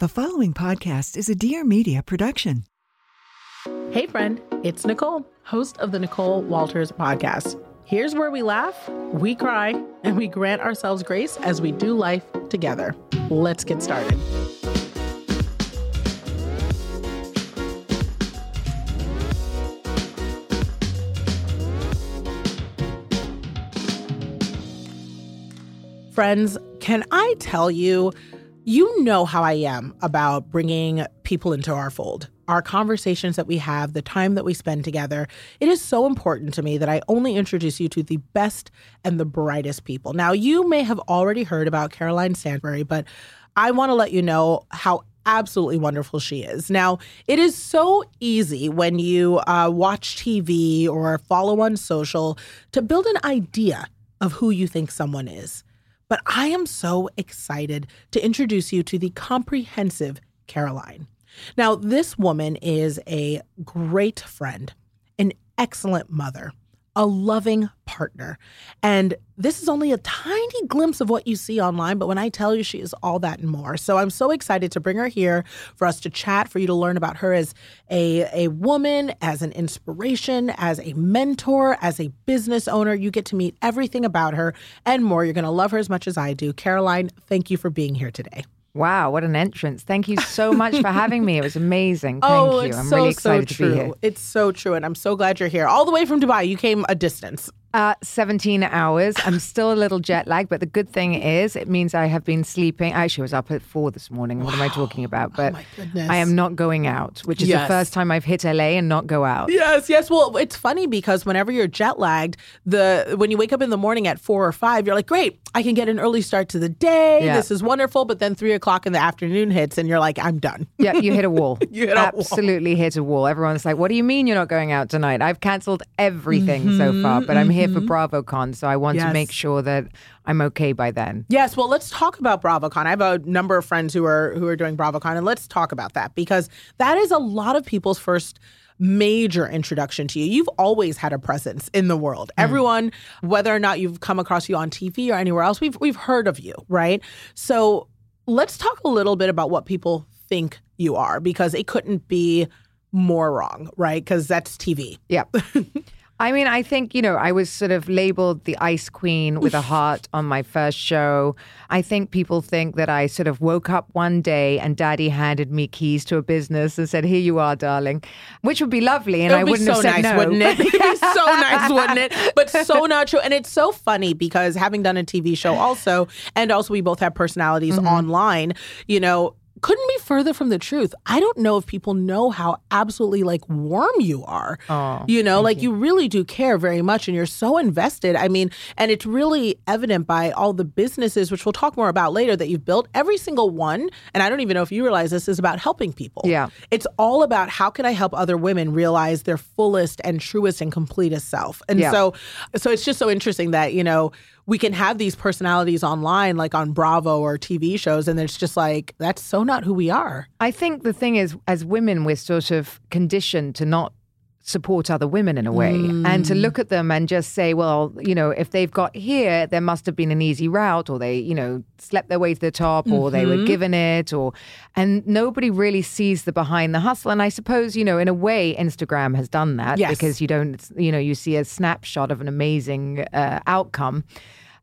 The following podcast is a Dear Media production. Hey, friend, it's Nicole, host of the Nicole Walters podcast. Here's where we laugh, we cry, and we grant ourselves grace as we do life together. Let's get started. Friends, can I tell you, you know how I am about bringing people into our fold. Our conversations that we have, the time that we spend together, it is so important to me that I only introduce you to the best and the brightest people. Now, you may have already heard about Caroline Stanbury, but I want to let you know how absolutely wonderful she is. Now, it is so easy when you uh, watch TV or follow on social to build an idea of who you think someone is. But I am so excited to introduce you to the comprehensive Caroline. Now, this woman is a great friend, an excellent mother, a loving partner. And this is only a tiny glimpse of what you see online, but when I tell you she is all that and more. So I'm so excited to bring her here for us to chat, for you to learn about her as a, a woman, as an inspiration, as a mentor, as a business owner. You get to meet everything about her and more. You're going to love her as much as I do. Caroline, thank you for being here today. Wow, what an entrance. Thank you so much for having me. It was amazing. Oh, Thank oh, you. I'm so, really excited so to be true. here. It's so true. And I'm so glad you're here. All the way from Dubai. You came a distance. Uh, 17 hours. I'm still a little jet lagged, but the good thing is it means I have been sleeping. I actually, was up at four this morning. What am I talking about? But oh I am not going out, which is Yes. the first time I've hit LA and not go out. Yes, yes. Well, it's funny because whenever you're jet lagged, the when you wake up in the morning at four or five, you're like, great, I can get an early start to the day. Yeah. This is wonderful. But then three o'clock in the afternoon hits, and you're like, I'm done. Yeah, you hit a wall. You hit a wall. Absolutely hit a wall. Everyone's like, "What do you mean you're not going out tonight?" I've cancelled everything so far, but I'm here for BravoCon, so I want Mm-hmm, Yes. to make sure that I'm okay by then. Yes, well, let's talk about BravoCon. I have a number of friends who are who are doing BravoCon, and let's talk about that because that is a lot of people's first major introduction to you. You've always had a presence in the world. Everyone, whether or not you've come across you on TV or anywhere else, we've we've heard of you, right? So let's talk a little bit about what people think you are because it couldn't be more wrong, right? Because that's TV. Yeah. I mean, I think, you know, I was sort of labeled the ice queen with a heart on my first show. I think people think that I sort of woke up one day and daddy handed me keys to a business and said, Here you are, darling, which would be lovely. And It I wouldn't so have said nice, no. wouldn't it? It'd be so nice, wouldn't it? But so not true. And it's so funny because having done a TV show also, and also we both have personalities Mm-hmm. online, you know, couldn't be further from the truth. I don't know if people know how absolutely like warm you are. Oh, you know, like you. really do care very much and you're so invested. I mean, and it's really evident by all the businesses, which we'll talk more about later, that you've built. Every single one, and I don't even know if you realize this, is about helping people. Yeah. It's all about how can I help other women realize their fullest and truest and completest self. And Yeah. so so it's just so interesting that, you know, we can have these personalities online like on Bravo or TV shows and it's just like that's so not who we are. I think the thing is, as women, we're sort of conditioned to not support other women in a way and to look at them and just say, well, you know, if they've got here, there must have been an easy route or they, you know, slept their way to the top or they were given it or, and nobody really sees the behind the hustle. And I suppose, you know, in a way, Instagram has done that Yes. because you don't, you know, you see a snapshot of an amazing uh, outcome.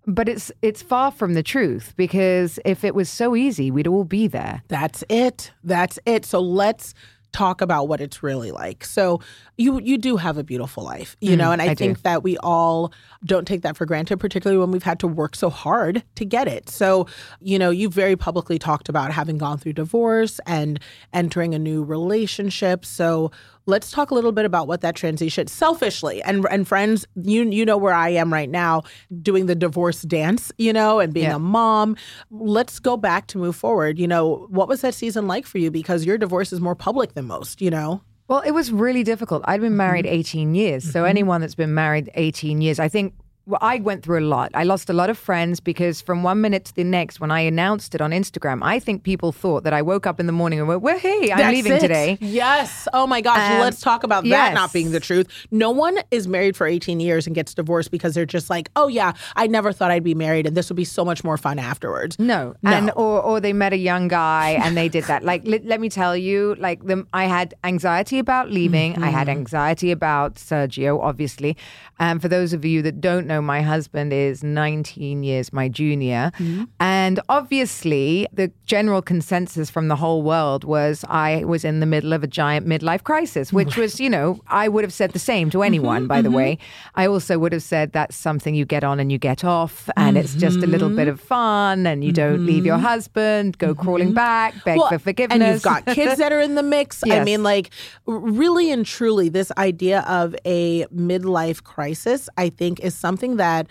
But it's it's far from the truth because if it was so easy, we'd all be there. That's it. That's it. So let's talk about what it's really like. So you you do have a beautiful life, you know, and I, Mm, I do. think that we all don't take that for granted, particularly when we've had to work so hard to get it. So, you know, you very publicly talked about having gone through divorce and entering a new relationship. So let's talk a little bit about what that transition selfishly and and friends, you you know where I am right now doing the divorce dance, you know, and being Yeah. a mom. Let's go back to move forward. You know, what was that season like for you? Because your divorce is more public than most, you know? Well, it was really difficult. I'd been married mm-hmm. 18 years. So mm-hmm. anyone that's been married 18 years, I think well, I went through a lot. I lost a lot of friends because from one minute to the next, when I announced it on Instagram, I think people thought that I woke up in the morning and went, well, hey, I'm That's leaving it. today. Yes. Oh my gosh. Um, Let's talk about that not being the truth. No one is married for 18 years and gets divorced because they're just like, oh yeah, I never thought I'd be married and this would be so much more fun afterwards. No. No. And or or they met a young guy and they did that. Like let, let me tell you, like the, I had anxiety about leaving. I had anxiety about Sergio, obviously. And for those of you that don't know, my husband is 19 years my junior. Mm-hmm. And obviously, the general consensus from the whole world was I was in the middle of a giant midlife crisis, which was, you know, I would have said the same to anyone, mm-hmm, by the mm-hmm. way. I also would have said that's something you get on and you get off, and it's just a little bit of fun, and you don't leave your husband, go crawling back, beg for forgiveness. And you've got kids that are in the mix. I mean, like, really and truly, this idea of a midlife crisis, I think, is something that.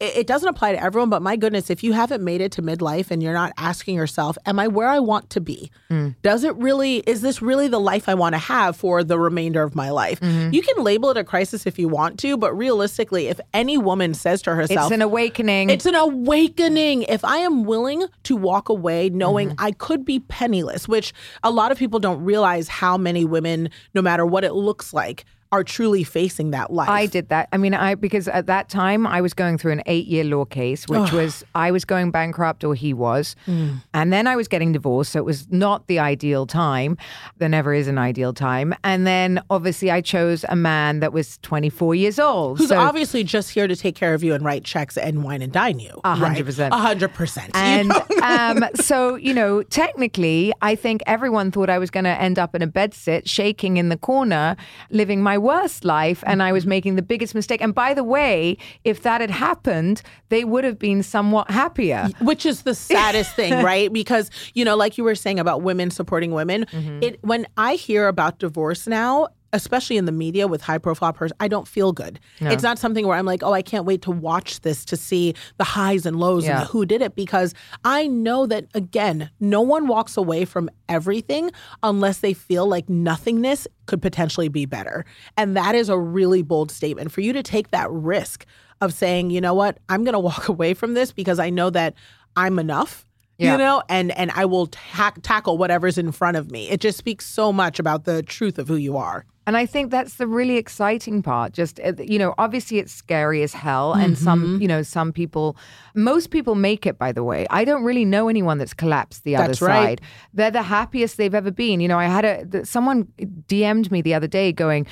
It it doesn't apply to everyone, but my goodness, if you haven't made it to midlife and you're not asking yourself, Am I where I want to be? Mm. Does it really, is this really the life I want to have for the remainder of my life? Mm-hmm. You can label it a crisis if you want to, but realistically, if any woman says to herself, it's an awakening. it's an awakening. If I am willing to walk away knowing Mm-hmm. I could be penniless, which a lot of people don't realize how many women, no matter what it looks like, are truly facing that life. I did that. I mean, I because at that time I was going through an eight-year law case, which was I was going bankrupt or he was, Mm. and then I was getting divorced, so it was not the ideal time. There never is an ideal time. And then obviously I chose a man that was 24 years old. Who's so, obviously just here to take care of you and write checks and wine and dine you. A hundred percent. A hundred percent. you and know? um, so, you know, technically, I think everyone thought I was going to end up in a bed sit, shaking in the corner, living my worst life. And I was making the biggest mistake. And by the way, if that had happened, they would have been somewhat happier. which is the saddest thing, right? Because you know, like you were saying about women supporting women, Mm-hmm. it when I hear about divorce now. Especially in the media with high profile person, I don't feel good. It's not something where I'm like, oh, I can't wait to watch this to see the highs and lows and Yeah. the who did it because I know that again, no one walks away from everything unless they feel like nothingness could potentially be better. And that is a really bold statement for you to take that risk of saying, you know what, I'm going to walk away from this because I know that I'm enough. Yeah. You know, and and I will ta- tackle whatever's in front of me. It just speaks so much about the truth of who you are. And I think that's the really exciting part. Just, uh, you know, obviously it's scary as hell. And some, Mm-hmm. you know, some people, most people make it, by the way. I don't really know anyone that's collapsed the other right. side. They're the happiest they've ever been. You know, I had a, someone DM'd me the other day going,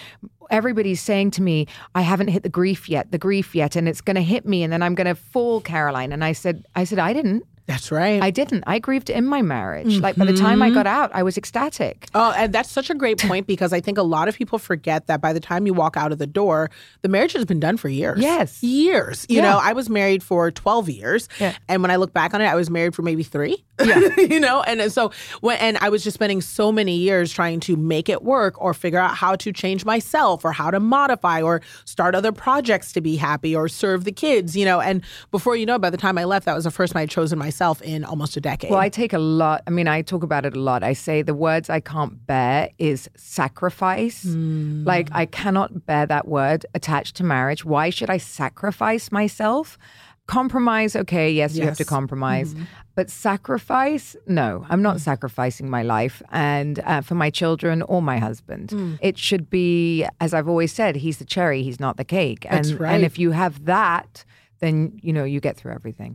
Everybody's saying to me, I haven't hit the grief yet, the grief yet, and it's going to hit me, and then I'm going to fall, Caroline. And I said, I said, I didn't. That's right. I didn't. I grieved in my marriage. Like by the time Mm-hmm. I got out, I was ecstatic. Oh, and that's such a great point because I think a lot of people forget that by the time you walk out of the door, the marriage has been done for years. Yes. Years. You Yeah. know, I was married for 12 years. Yeah. And when I look back on it, I was married for maybe three. Yeah. you know, and so when, and I was just spending so many years trying to make it work or figure out how to change myself or how to modify or start other projects to be happy or serve the kids, you know. And before you know, by the time I left, that was the first time I'd chosen myself in almost a decade. Well, I take a lot. I mean, I talk about it a lot. I say the words I can't bear is sacrifice. Hmm. Like, I cannot bear that word attached to marriage. Why should I sacrifice myself? Compromise, okay, yes, you have to Yes. Mm-hmm. compromise. But sacrifice, no, I'm Mm. not sacrificing my life and uh, for my children or my husband. Mm. It should be, as I've always said, he's the cherry, he's not the cake. That's and, right. And if you have that, then, you know, you get through everything.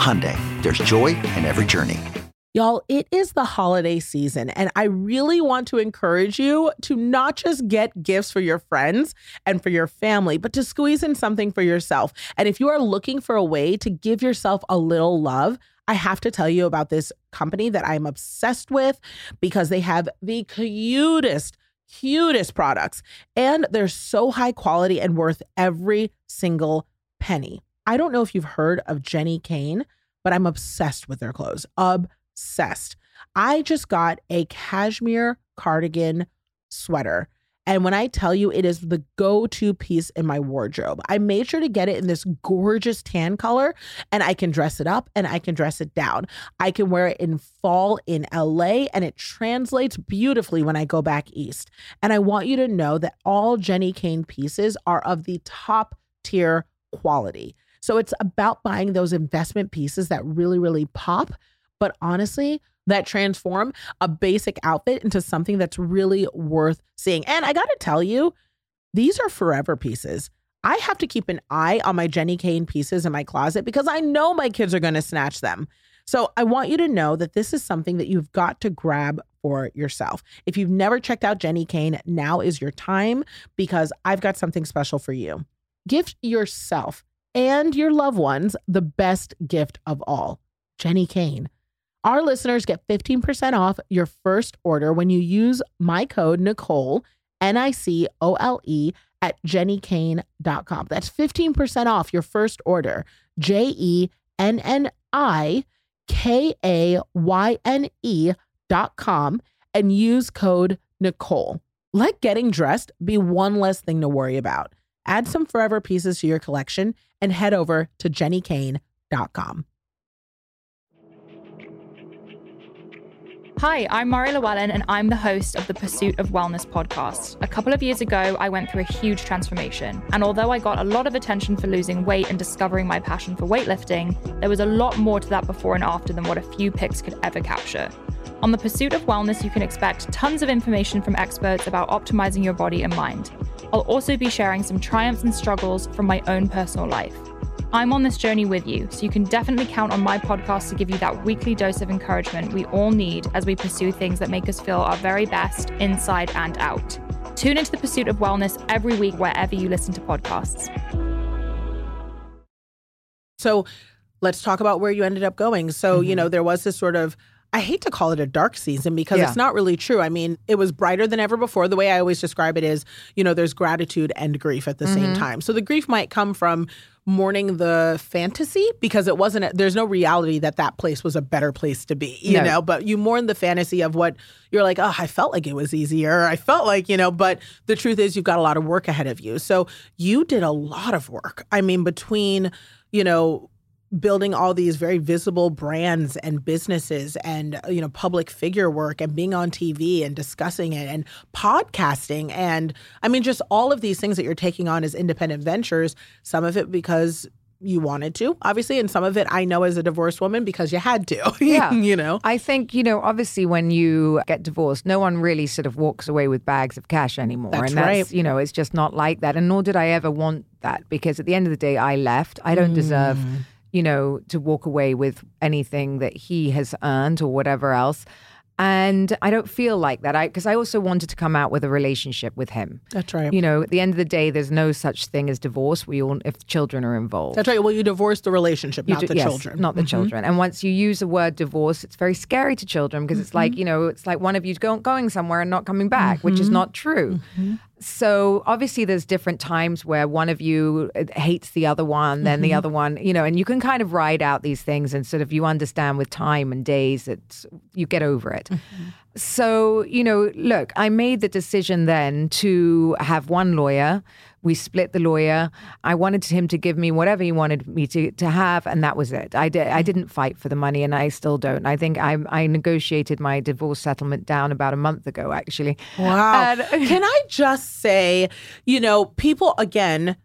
Hyundai, there's joy in every journey. Y'all, it is the holiday season, and I really want to encourage you to not just get gifts for your friends and for your family, but to squeeze in something for yourself. And if you are looking for a way to give yourself a little love, I have to tell you about this company that I'm obsessed with because they have the cutest cutest products, and they're so high quality and worth every single penny. I don't know if you've heard of Jenni Kayne, but I'm obsessed with their clothes. Obsessed. I just got a cashmere cardigan sweater and when I tell you it is the go to piece in my wardrobe, I made sure to get it in this gorgeous tan color and I can dress it up and I can dress it down. I can wear it in fall in LA and it translates beautifully when I go back east. And I want you to know that all Jenni Kayne pieces are of the top tier quality. So it's about buying those investment pieces that really, really pop. But honestly, that transform a basic outfit into something that's really worth seeing. And I got to tell you, these are forever pieces. I have to keep an eye on my Jenni Kayne pieces in my closet because I know my kids are to snatch them. So I want you to know that this is something that you've got to grab for yourself. If you've never checked out Jenni Kayne, now is your time because I've got something special for you. Gift yourself and your loved ones the best gift of all Jenni Kayne. Our listeners get 15% off your first order when you use my code Nicole, N I C O L E, at jennikayne.com. That's 15% off your first order. J E N N I K A Y N E dot com and use code Nicole. Let getting dressed be one less thing to worry about. Add some forever pieces to your collection and head over to jennikayne.com. Hi, I'm Mari Llewellyn, and I'm the host of the Pursuit of Wellness podcast. A couple of years ago, I went through a huge transformation. And although I got a lot of attention for losing weight and discovering my passion for weightlifting, there was a lot more to that before and after than what a few pics could ever capture. On the Pursuit of Wellness, you can expect tons of information from experts about optimizing your body and mind. I'll also be sharing some triumphs and struggles from my own personal life. I'm on this journey with you, so you can definitely count on my podcast to give you that weekly dose of encouragement we all need as we pursue things that make us feel our very best inside and out. Tune into the pursuit of wellness every week wherever you listen to podcasts. So let's talk about where you ended up going. So, Mm-hmm. you know, there was this sort of I hate to call it a dark season because Yeah. it's not really true. I mean, it was brighter than ever before. The way I always describe it is, you know, there's gratitude and grief at the Mm-hmm. same time. So the grief might come from mourning the fantasy because it wasn't, a, there's no reality that that place was a better place to be, you No. know, but you mourn the fantasy of what you're like, oh, I felt like it was easier. I felt like, you know, but the truth is you've got a lot of work ahead of you. So you did a lot of work. I mean, between, you know, building all these very visible brands and businesses and uh, you know public figure work and being on TV and discussing it and podcasting and I mean just all of these things that you're taking on as independent ventures some of it because you wanted to, obviously, and some of it I know as a divorced woman because you had to. Yeah. you know. I think, you know, obviously when you get divorced, no one really sort of walks away with bags of cash anymore. That's and that's, right. you know, it's just not like that. And nor did I ever want that because at the end of the day, I left. I don't deserve, Mm. You know, to walk away with anything that he has earned or whatever else. And I don't feel like that. I because I also wanted to come out with a relationship with him. That's right. You know, at the end of the day, there's no such thing as divorce. We all, if children are involved. That's right. Well, you divorce the relationship, You not do- the yes, children. Mm-hmm. Not the children. And once you use the word divorce, it's very scary to children because it's Mm-hmm. like, you know, it's like one of you go, going somewhere and not coming back, which Mm-hmm. is not true. So obviously, there's different times where one of you uh, hates the other one, then Mm-hmm. the other one, you know, and you can kind of ride out these things and sort of you understand with time and days that you get over it. Mm-hmm. So, you know, look, I made the decision then to have one lawyer. We split the lawyer. I wanted him to give me whatever he wanted me to, to have, and that was it. I, di- I didn't fight for the money, and I still don't. I think I, I negotiated my divorce settlement down about a month ago, actually. Wow. And- Can I just say, you know, people again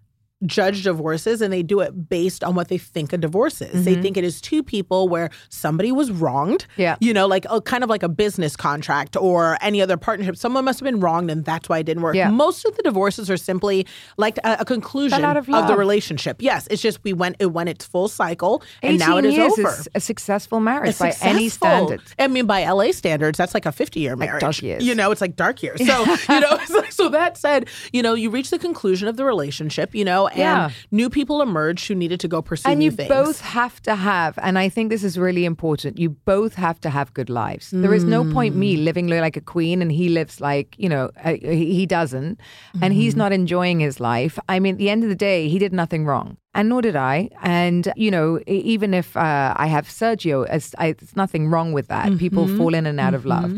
judge divorces and they do it based on what they think a divorce is. They mm-hmm. think it is two people where somebody was wronged. Yeah. You know, like a, kind of like a business contract or any other partnership. Someone must have been wronged and that's why it didn't work. Yeah. Most of the divorces are simply like a, a conclusion out of the relationship. Yes. It's just we went it went its full cycle and now it is over. is a successful marriage It's by any standards. I mean, by LA standards, that's like a 50 year marriage. dark years. You know, it's like dark years. So, you know, so that said, you know, you reach the conclusion of the relationship, you know, and Yeah. new people emerged who needed to go pursue and new you things. both have to have and i think this is really important you both have to have good lives there is no point me Mm. living like a queen and he lives like you know uh, he doesn't and Mm-hmm. he's not enjoying his life i mean at the end of the day he did nothing wrong and nor did I. And, you know, even if uh, I have Sergio, it's, I, it's nothing wrong with that. People Mm-hmm. fall in and out of love.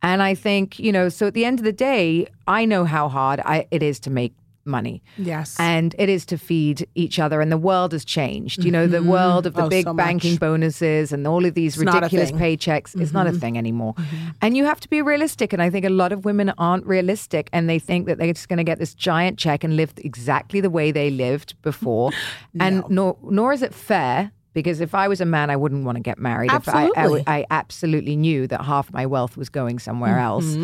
And I think, you know, so at the end of the day, I know how hard I, it is to make money. Yes. And it is to feed each other. And the world has changed. You know, the mm-hmm. world of the Oh, big so much. banking bonuses and all of these a ridiculous thing. Mm-hmm. paychecks is not a mm-hmm. thing anymore. Mm-hmm. And you have to be realistic. And I think a lot of women aren't realistic and they think that they're just going to get this giant check and live exactly the way they lived before. And nor, nor is it fair. Because if I was a man, I wouldn't want to get married. If I, I, I absolutely knew that half my wealth was going somewhere else.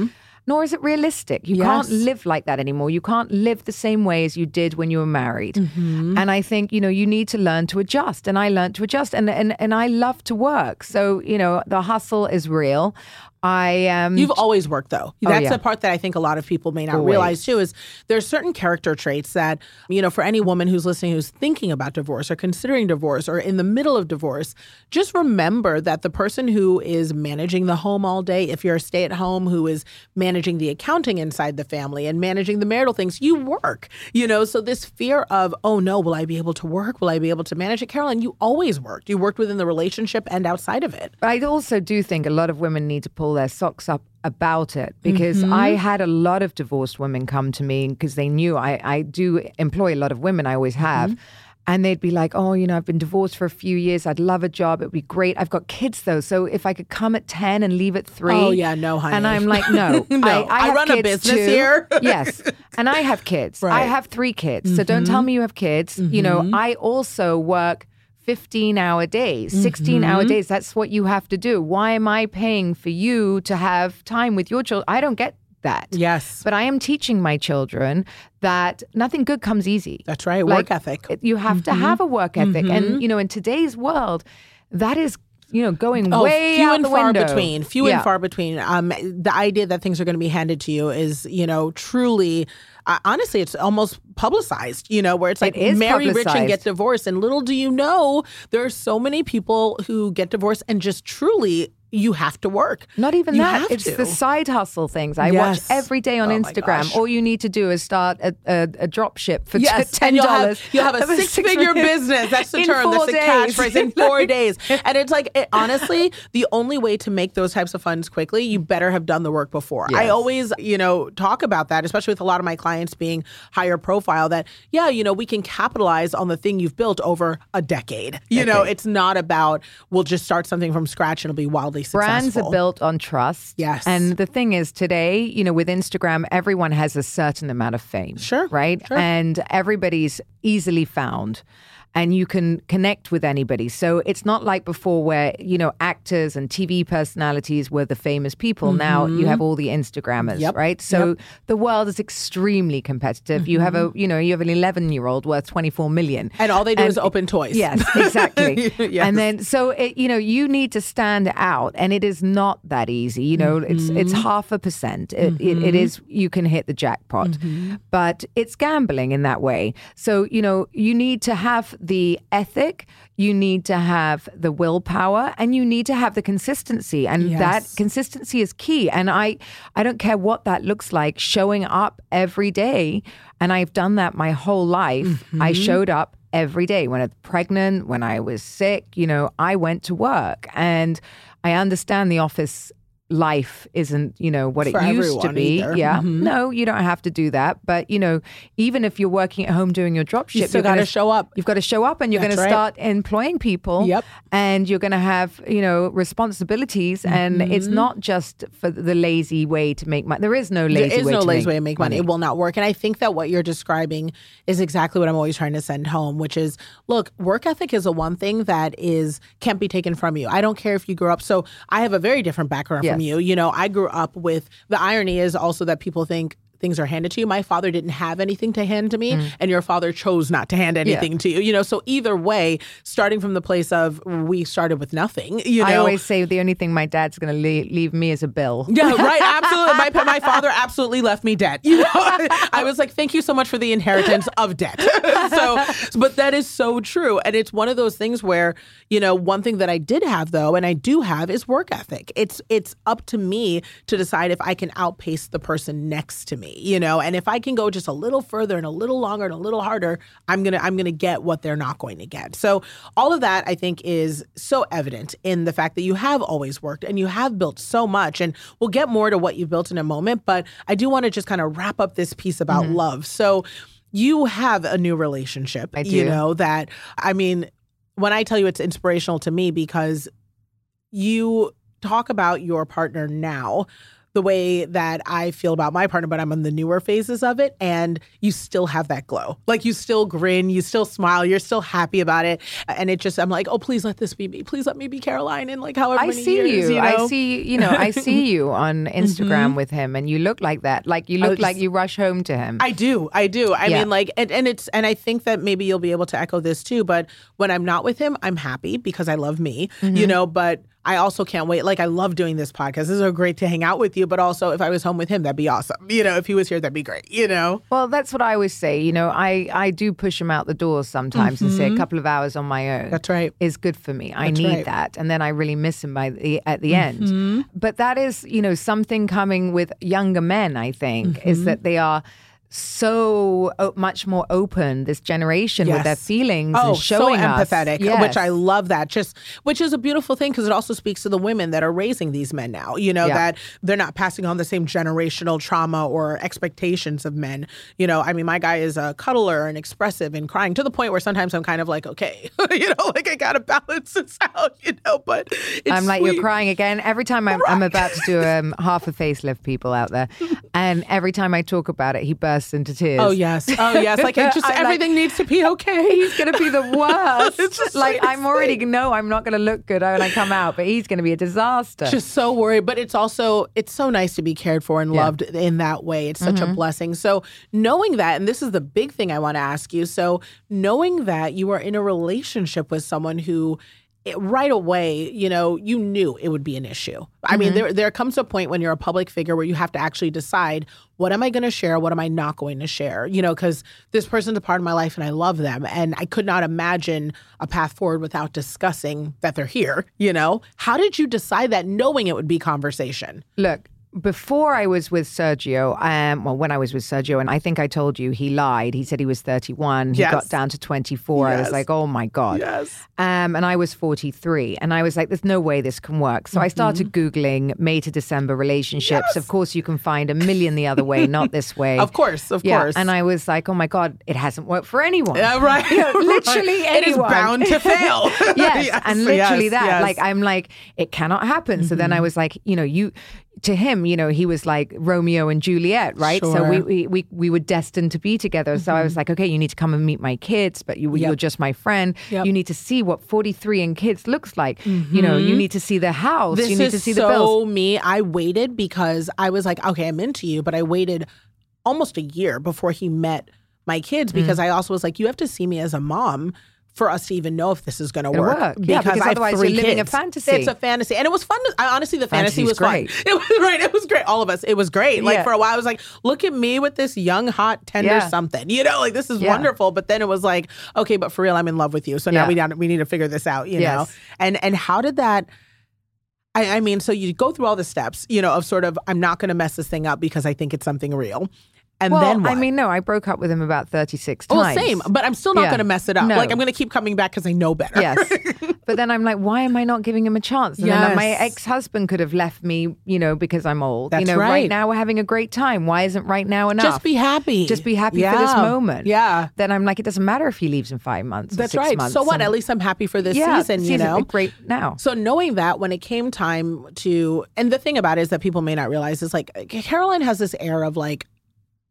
Nor is it realistic. You can't Mm-hmm. Live like that anymore. You can't live the same way as you did when you were married. Mm-hmm. And I think, you know, you need to learn to adjust. And I learned to adjust. And and, and I love to work. So, you know, the hustle is real. I um You've always worked though. That's yeah. the part that I think a lot of people may not Always. realize too is there's certain character traits that, you know, for any woman who's listening who's thinking about divorce or considering divorce or in the middle of divorce, just remember that the person who is managing the home all day, if you're a stay at home who is managing the accounting inside the family and managing the marital things, you work. You know, so this fear of, oh no, will I be able to work? Will I be able to manage it? Caroline, you always worked. You worked within the relationship and outside of it. I also do think a lot of women need to pull their socks up about it because Mm-hmm. I had a lot of divorced women come to me because they knew I, I do employ a lot of women, I always have. Mm-hmm. And they'd be like, oh, you know, I've been divorced for a few years. I'd love a job. It'd be great. I've got kids though. So if I could come at 10 and leave at three. Oh, yeah, no, honey. And I'm like, no. No, I, I, I run a business too. here. yes. And I have kids. I Right. Mm-hmm. have three kids. So don't tell me you have kids. You know, I also work 15 hour days, 16 Mm-hmm. hour days. That's what you have to do. Why am I paying for you to have time with your children? I don't get that. Yes. But I am teaching my children that nothing good comes easy. That's right. Like, Work ethic. You have to have a work ethic. And, you know, in today's world, that is, you know, going Oh, way few out and the far window. between. Few Yeah. and far between. Um, the idea that things are going to be handed to you is, you know, truly. Uh, honestly, it's almost publicized. You know, where it's like It marry rich and get divorced, and little do you know, there are so many people who get divorced and just truly you have to work. Not even You that. It's to. the side hustle things I watch every day on Oh Instagram. All you need to do is start a, a, a drop ship for Yes, ten and you'll dollars. have, you'll have a six-figure business. That's the term. That's the catchphrase in four days. And it's like, it, honestly, the only way to make those types of funds quickly, you better have done the work before. I always, you know, talk about that, especially with a lot of my clients being higher profile. That yeah, you know, we can capitalize on the thing you've built over a decade. You know, it's not about we'll just start something from scratch and it'll be wildly successful. Brands are built on trust. Yes. And the thing is, today, you know, with Instagram, everyone has a certain amount of fame. Sure, Right? sure. And everybody's easily found. And you can connect with anybody. So it's not like before where, you know, actors and TV personalities were the famous people. Now you have all the Instagrammers, Mm-hmm. Yep. right? So the world is extremely competitive. You have a, you know, you have an 11 year old worth 24 million. Mm-hmm. And all they do is open toys. Yes, exactly. Yes. And then so it, you know you need to stand out, and it is not that easy. You know, it's it's Mm-hmm. half a percent. It, it, it is you can hit the jackpot, Mm-hmm. but it's gambling in that way. So you know you need to have the ethic, you need to have the willpower, and you need to have the consistency, and that consistency is key. And I I don't care what that looks like, showing up every day, and I've done that my whole life. Mm-hmm. I showed up every day when I was pregnant, when I was sick, you know, I went to work and I understand the office life isn't, you know, what For it used to be. either. Yeah. Mhm. No, you don't have to do that. But, you know, even if you're working at home doing your drop ship, You still you're gonna- gotta show up. You've got to show up and you're going to start employing people. Yep. And you're going to have, you know, responsibilities. And it's Mm-hmm. not just for the lazy way to make money. There is no lazy there is way no to lazy make way to make money. It will not work. And I think that what you're describing is exactly what I'm always trying to send home, which is look, work ethic is a one thing that is can't be taken from you. I don't care if you grew up. So I have a very different background from Yes. You. You know, I grew up with the irony is also that people think things are handed to you. My father didn't have anything to hand to me, Mm. and your father chose not to hand anything to you. You know, so either way, starting from the place of we started with nothing, you know. I always say the only thing my dad's going to leave, leave me is a bill. Yeah, right. Absolutely. My, my father absolutely left me debt. You know, I was like, thank you so much for the inheritance of debt. so, but that is so true. And it's one of those things where, you know, one thing that I did have though, and I do have is work ethic. It's, it's up to me to decide if I can outpace the person next to me, you know, and if I can go just a little further and a little longer and a little harder, I'm going to, I'm going to get what they're not going to get. So all of that I think is so evident in the fact that you have always worked and you have built so much. And we'll get more to what you built in a moment, but I do want to just kind of wrap up this piece about mm-hmm. love. So you have a new relationship, I do. you know, that I mean, when I tell you it's inspirational to me because you talk about your partner now the way that I feel about my partner, but I'm in the newer phases of it. And you still have that glow. Like you still grin, you still smile, you're still happy about it. And it just, I'm like, oh, please let this be me. Please let me be Caroline. And like however I many see years, you. you. I see, you know, I see you on Instagram with him and you look like that. Like you look just- like you rush home to him. I do. I do. I Yeah. mean, like, and, and it's, and I think that maybe you'll be able to echo this too. But when I'm not with him, I'm happy because I love me, Mm-hmm. you know, but I also can't wait. Like, I love doing this podcast. This is so great to hang out with you. But also, if I was home with him, that'd be awesome. You know, if he was here, that'd be great, you know? well, that's what I always say. You know, I, I do push him out the door sometimes and say a couple of hours on my own. Mm-hmm. That's right. Is good for me. I That's need right. Mm-hmm. that, and then I really miss him by the at the end. But that is, you know, something coming with younger men. I think Mm-hmm. is that they are so much more open this generation with their feelings Oh, and showing so empathetic, Yes. which I love that. Just which is a beautiful thing because it also speaks to the women that are raising these men now. You know Yeah. that they're not passing on the same generational trauma or expectations of men. You know, I mean, my guy is a cuddler and expressive and crying to the point where sometimes I'm kind of like, okay, you know, like I gotta balance this out, you know. But it's I'm like, sweet. you're crying again. Every time I'm, I'm about to do um, half a facelift, people out there, and every time I talk about it, he bursts into tears. Oh yes, oh yes. Like it just I'm like- everything needs to be okay. He's gonna be the worst. Like I'm already no, I'm not gonna look good when I come out, but he's gonna be a disaster. just so worried but it's also it's so nice to be cared for and Yeah. loved in that way it's such Mm-hmm. a blessing so knowing that and this is the big thing i want to ask you so knowing that you are in a relationship with someone who it, right away you know you knew it would be an issue. I Mm-hmm. mean there there comes a point when you're a public figure where you have to actually decide what am i going to share? What am i not going to share? You know because this person's a part of my life and i love them and i could not imagine a path forward without discussing that they're here you know? How did you decide that knowing it would be conversation? Look, before I was with Sergio, um, well, when I was with Sergio, and I think I told you he lied. He said he was 31. He Yes. got down to 24. Yes. I was like, oh my God. Yes. Um, and I was 43. And I was like, there's no way this can work. So I started Mm-hmm. Googling May to December relationships. Of course, you can find a million the other way, not this way. Of course, of yeah. course. And I was like, oh my God, it hasn't worked for anyone. Yeah, right. You know, literally Right. It is bound to fail. yes, and literally yes, that. yes. Like I'm like, it cannot happen. So then I Mm-hmm. was like, you know, you to him, you know, he was like Romeo and Juliet, right? So we, we we we were destined to be together. So I was like, okay, you need to come and meet my kids, but you, Yep. you're just my friend. Yep. You need to see what 43 and kids looks like. You know, you need to see the house. This you need is to see so the bills. me. I waited because I was like, okay, I'm into you, but I waited almost a year before he met my kids Mm. because I also was like, you have to see me as a mom for us to even know if this is going to work. work. Yeah, because I have otherwise three you're living a fantasy. It's a fantasy, and it was fun. To, I, honestly, the fantasy Fantasy's was great. fun. It was right. It was great. All of us. It was great. Like Yeah. for a while, I was like, look at me with this young, hot, tender Yeah. something. You know, like this is Yeah. wonderful. But then it was like, okay, but for real, I'm in love with you. So now we down, we need to figure this out. You know, and and how did that? I, I mean, so you go through all the steps, you know, of sort of, I'm not going to mess this thing up because I think it's something real. And well, then what? I mean, no, I broke up with him about 36 well, times. same, but I'm still not Yeah. going to mess it up. No. Like, I'm going to keep coming back because I know better. Yes. but then I'm like, why am I not giving him a chance? And then my ex husband could have left me, you know, because I'm old. That's you know, right. now we're having a great time. Why isn't right now enough? Just be happy. Just be happy for this moment. Yeah. Then I'm like, it doesn't matter if he leaves in five months. or That's six right. Months. So what? And- At least I'm happy for this yeah, season, you know? Great now. So knowing that when it came time to, and the thing about it is that people may not realize is like Caroline has this air of like,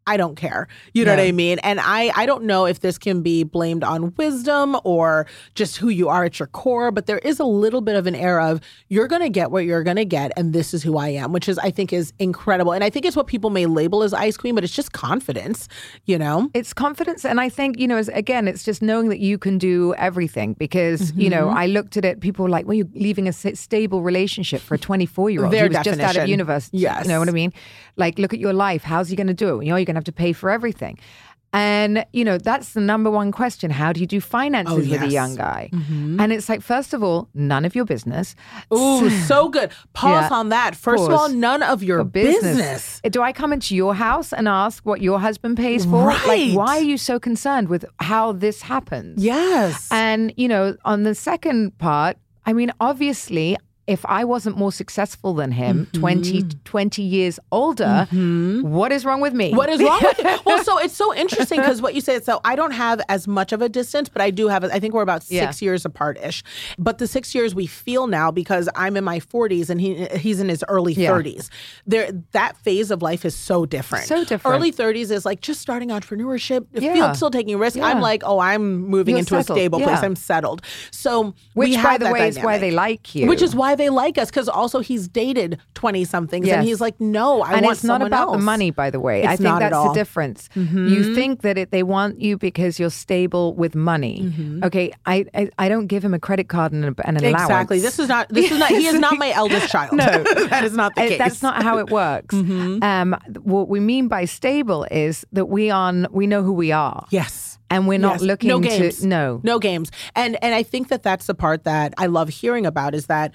I don't care. You know Yeah. what I mean? And I, I don't know if this can be blamed on wisdom or just who you are at your core, but there is a little bit of an air of you're going to get what you're going to get, and this is who I am, which is I think is incredible. And I think it's what people may label as ice queen, but it's just confidence. You know? It's confidence. And I think, you know, as, again, it's just knowing that you can do everything because, you know, Mm-hmm. I looked at it, people were like, well, you're leaving a stable relationship for a 24 year old. Their He was just out of definition. university. Yes. You know what I mean? Like, look at your life. How's he going to do it? You know, you're going to have to pay for everything. And, you know, that's the number one question. How do you do finances Oh, with a yes. Mm-hmm. young guy? And it's like, first of all, none of your business. Ooh, so good. Pause Yeah. on that. First of all, none of your Your business. Do I come into your house and ask what your husband pays for? Right. Like, why are you so concerned with how this happens? Yes. And, you know, on the second part, I mean, obviously, if I wasn't more successful than him, Mm-hmm. 20, 20 years older, what is wrong with me? What is wrong with Well, so it's so interesting because what you said. So I don't have as much of a distance, but I do have. I think we're about six Yeah. years apart ish. But the six years we feel now because I'm in my 40s and he he's in his early Yeah. 30s. There, that phase of life is so different. So different. Early 30s is like just starting entrepreneurship. Yeah. Feel, still taking risk. I'm like, oh, I'm moving You're into settled. a stable place. I'm settled. So Which, by the way, is why they like you. Which is why they like us because also he's dated 20 somethings and he's like, no, I and want it's not about the money, by the way. It's I think that's. Mm-hmm. the difference. You think that it, they want you because you're stable with money. Mm-hmm. Okay, I, I I don't give him a credit card and, an allowance. Exactly. This is not. This is not. He is not my eldest child. No. that is not the case. That's not how it works. Mm-hmm. Um, what we mean by stable is that we are we know who we are. Yes. And we're not Yes. looking no to- games. no. no games. And and I think that that's the part that I love hearing about is that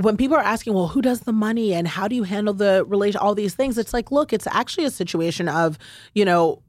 when people are asking, well, who does the money and how do you handle the relation, all these things, it's like, look, it's actually a situation of, you know.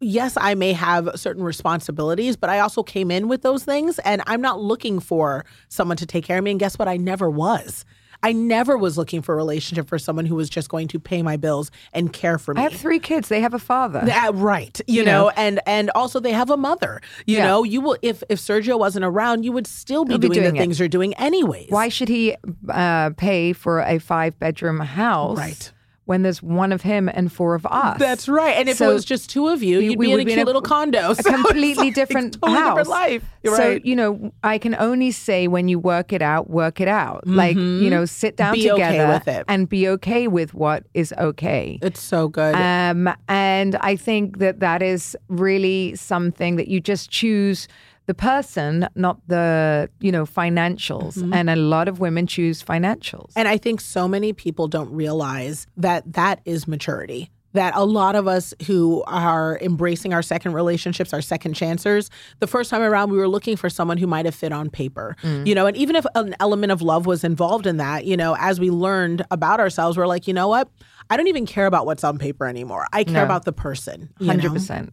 Yes, I may have certain responsibilities, but I also came in with those things and I'm not looking for someone to take care of me. And guess what? I never was. I never was looking for a relationship for someone who was just going to pay my bills and care for me. I have three kids. They have a father. Uh, right. You, You know, know. and and also they have a mother. You Yeah. know, you will if if Sergio wasn't around, you would still be He'll be doing, doing the it. things you're doing anyways. Why should he uh, pay for a five bedroom house? Right. When there's one of him and four of us. That's right. And if So it was just two of you, you'd we be in a be cute little condo. a So completely like different totally house. different life. You're so right. you know, I can only say when you work it out, work it out. Like you know, sit down Mm-hmm. Be okay together with it. and be okay with what is okay. it's so good. Um, and I think that that is really something that you just choose the person, not the you know financials. Mm-hmm. And a lot of women choose financials. And I think so many people don't realize that that is maturity. That a lot of us who are embracing our second relationships, our second chancers, the first time around, we were looking for someone who might have fit on paper. You know, and even if an element of love was involved in that, you know, as we learned about ourselves, we're like, you know what? I don't even care about what's on paper anymore. I care No. about the person. Hundred percent.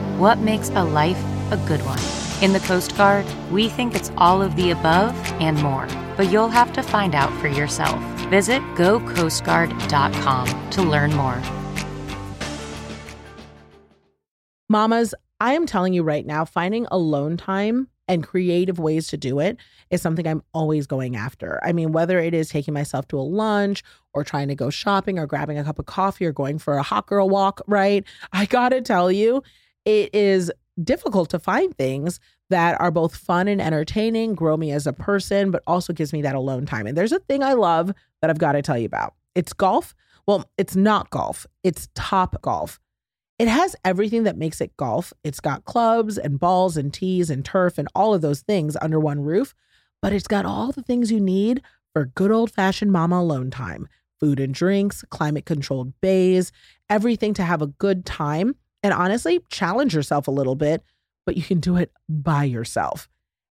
what makes a life a good one? In the Coast Guard, we think it's all of the above and more, but you'll have to find out for yourself. Visit gocoastguard.com to learn more. Mamas, I am telling you right now, finding alone time and creative ways to do it is something I'm always going after. I mean, whether it is taking myself to a lunch or trying to go shopping or grabbing a cup of coffee or going for a hot girl walk, right? I gotta tell you, it is difficult to find things that are both fun and entertaining, grow me as a person, but also gives me that alone time. And there's a thing I love that I've got to tell you about. It's golf. Well, it's not golf, it's Topgolf. It has everything that makes it golf. It's got clubs and balls and tees and turf and all of those things under one roof, but it's got all the things you need for good old fashioned mama alone time food and drinks, climate controlled bays, everything to have a good time and honestly challenge yourself a little bit, but you can do it by yourself.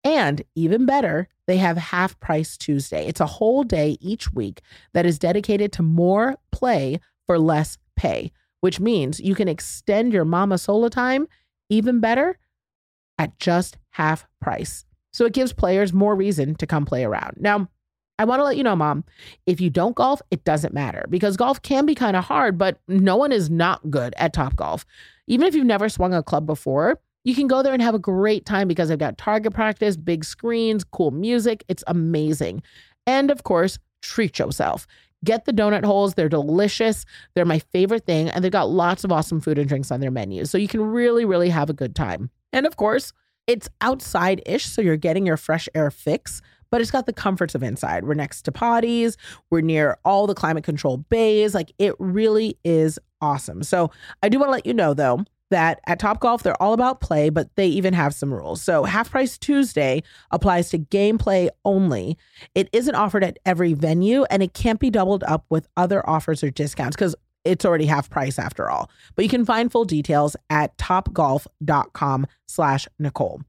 And even better, they have Half Price Tuesday. It's a whole day each week that is dedicated to more play for less pay, which means you can extend your mama solo time even better at just half price. So it gives players more reason to come play around. Now, I want to let you know, mom, if you don't golf, it doesn't matter because golf can be kind of hard, but no one is not good at Topgolf. Even if you've never swung a club before, you can go there and have a great time because they've got target practice, big screens, cool music. It's amazing. And of course, treat yourself. Get the donut holes. They're delicious. They're my favorite thing. And they've got lots of awesome food and drinks on their menu. So you can really, really have a good time. And of course, it's outside ish. So you're getting your fresh air fix, but it's got the comforts of inside. We're next to potties, we're near all the climate control bays. Like it really is awesome. So I do want to let you know though that at Topgolf, they're all about play, but they even have some rules. So, Half Price Tuesday applies to gameplay only. It isn't offered at every venue and it can't be doubled up with other offers or discounts because it's already half price after all. But you can find full details at topgolf.com slash Nicole.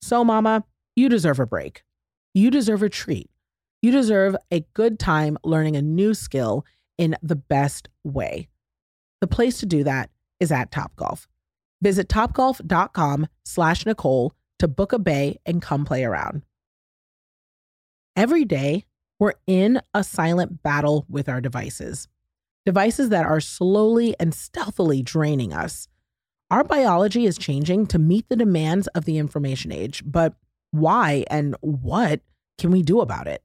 So, mama, you deserve a break. You deserve a treat. You deserve a good time learning a new skill in the best way. The place to do that is at Topgolf. Visit topgolf.com slash Nicole to book a bay and come play around. Every day, we're in a silent battle with our devices, devices that are slowly and stealthily draining us. Our biology is changing to meet the demands of the information age, but why and what can we do about it?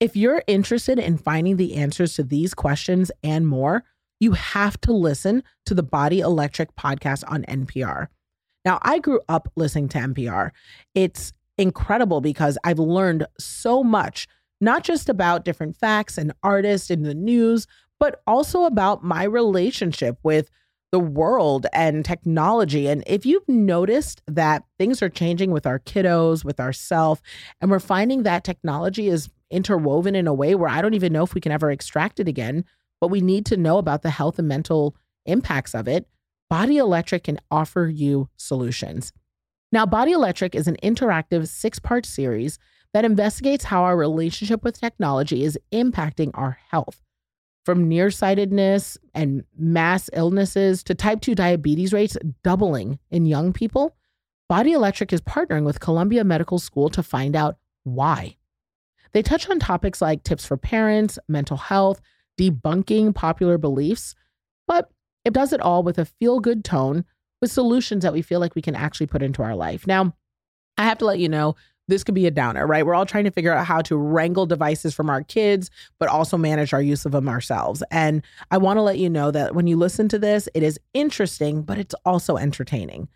If you're interested in finding the answers to these questions and more, you have to listen to the Body Electric podcast on NPR. Now, I grew up listening to NPR. It's incredible because I've learned so much, not just about different facts and artists in the news, but also about my relationship with the world and technology. And if you've noticed that things are changing with our kiddos, with ourself, and we're finding that technology is interwoven in a way where I don't even know if we can ever extract it again, but we need to know about the health and mental impacts of it, Body Electric can offer you solutions. Now, Body Electric is an interactive six part series that investigates how our relationship with technology is impacting our health. From nearsightedness and mass illnesses to type 2 diabetes rates doubling in young people, Body Electric is partnering with Columbia Medical School to find out why. They touch on topics like tips for parents, mental health, debunking popular beliefs, but it does it all with a feel good tone with solutions that we feel like we can actually put into our life. Now, I have to let you know, this could be a downer, right? We're all trying to figure out how to wrangle devices from our kids, but also manage our use of them ourselves. And I want to let you know that when you listen to this, it is interesting, but it's also entertaining.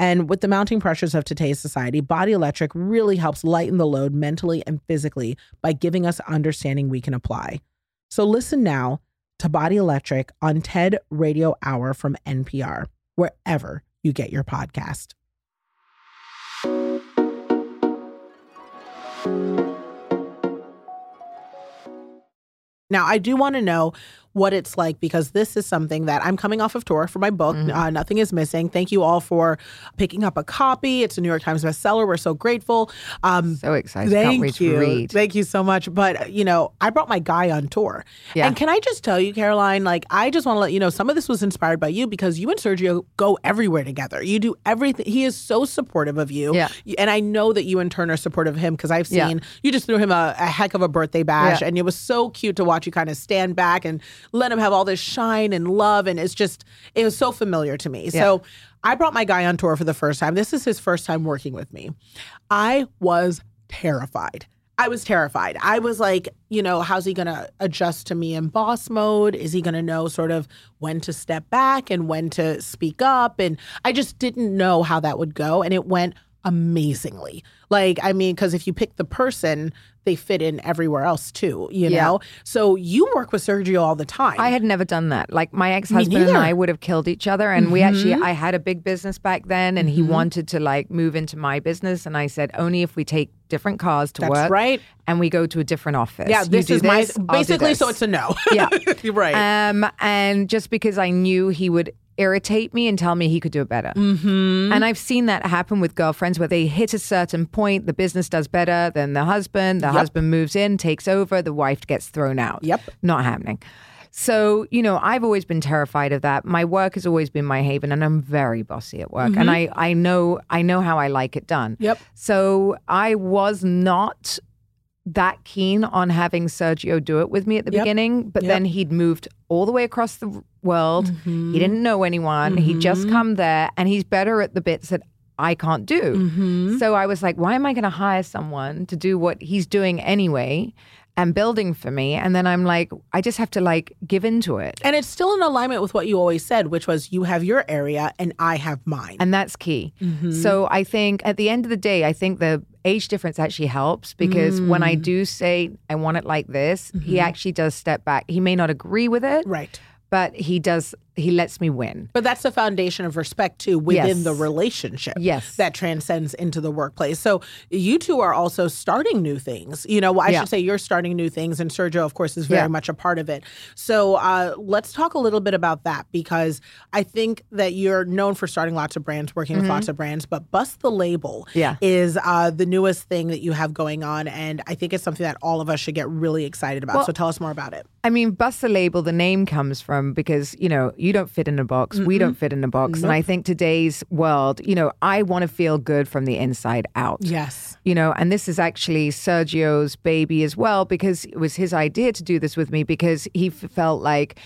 And with the mounting pressures of today's society, Body Electric really helps lighten the load mentally and physically by giving us understanding we can apply. So listen now to Body Electric on TED Radio Hour from NPR, wherever you get your podcast. Now, I do want to know what it's like because this is something that I'm coming off of tour for my book. Mm-hmm. Uh, Nothing is missing. Thank you all for picking up a copy. It's a New York Times bestseller. We're so grateful. Um, So excited. Thank you. read. Thank you so much. But, you know, I brought my guy on tour. Yeah. And can I just tell you, Caroline, like, I just want to let you know some of this was inspired by you because you and Sergio go everywhere together. You do everything. He is so supportive of you. Yeah. And I know that you in turn are supportive of him because I've Yeah. seen you just threw him a, a heck of a birthday bash. Yeah. And it was so cute to watch you kind of stand back and let him have all this shine and love. And it's just, it was so familiar to me. So I brought my guy on tour for the first time. This is his first time working with me. I was terrified. I was terrified. I was like, you know, how's he going to adjust to me in boss mode? Is he going to know sort of when to step back and when to speak up? And I just didn't know how that would go. And it went amazingly. Like, I mean, because if you pick the person, they fit in everywhere else too, you Yeah. know? So you work with Sergio all the time. I had never done that. Like my ex husband and. I would have killed each other. And we actually, Mhm. I had a big business back then, and he wanted to like move into my business. And I said, only if we take different cars to That's work. right. And we go to a different office. yeah, this is my, this, I'll basically, so it's a no. Yeah. You're right. Um, and just because I knew he would irritate me and tell me he could do it better. mm-hmm. And I've seen that happen with girlfriends where they hit a certain point, the business does better than the husband, the Yep. husband moves in, takes over, the wife gets thrown out. Yep. Not happening. So, you know, I've always been terrified of that. My work has always been my haven and I'm very bossy at work. And I, I know I know how I like it done. Mm-hmm. Yep. So I was not that keen on having Sergio do it with me at the Yep. beginning, but Yep. then he'd moved all the way across the world. Mm-hmm. He didn't know anyone. He'd just come there and he's better at the bits that I can't do. Mm-hmm. So I was like, why am I going to hire someone to do what he's doing anyway and building for me? And then I'm like, I just have to like give into it. And it's still in alignment with what you always said, which was you have your area and I have mine. And that's key. Mm-hmm. So I think at the end of the day, I think the age difference actually helps because when Mm. I do say I want it like this, he actually does step back. He may not agree with it, Mm-hmm. right. but he does, he lets me win. But that's the foundation of respect too within Yes. the relationship. Yes. That transcends into the workplace. So you two are also starting new things. You know, I Yeah. should say you're starting new things, and Sergio, of course, is very Yeah. much a part of it. So uh, let's talk a little bit about that because I think that you're known for starting lots of brands, working with lots of brands, but Bust the Label Mm-hmm. Yeah. is uh, the newest thing that you have going on. And I think it's something that all of us should get really excited about. Well- so tell us more about it. I mean, bust the label, the name comes from because, you know, you don't fit in a box. We don't fit in a box. And I think today's world, you know, I want to feel good from the inside out. Yes. You know, and this is actually Sergio's baby as well because it was his idea to do this with me because he f- felt like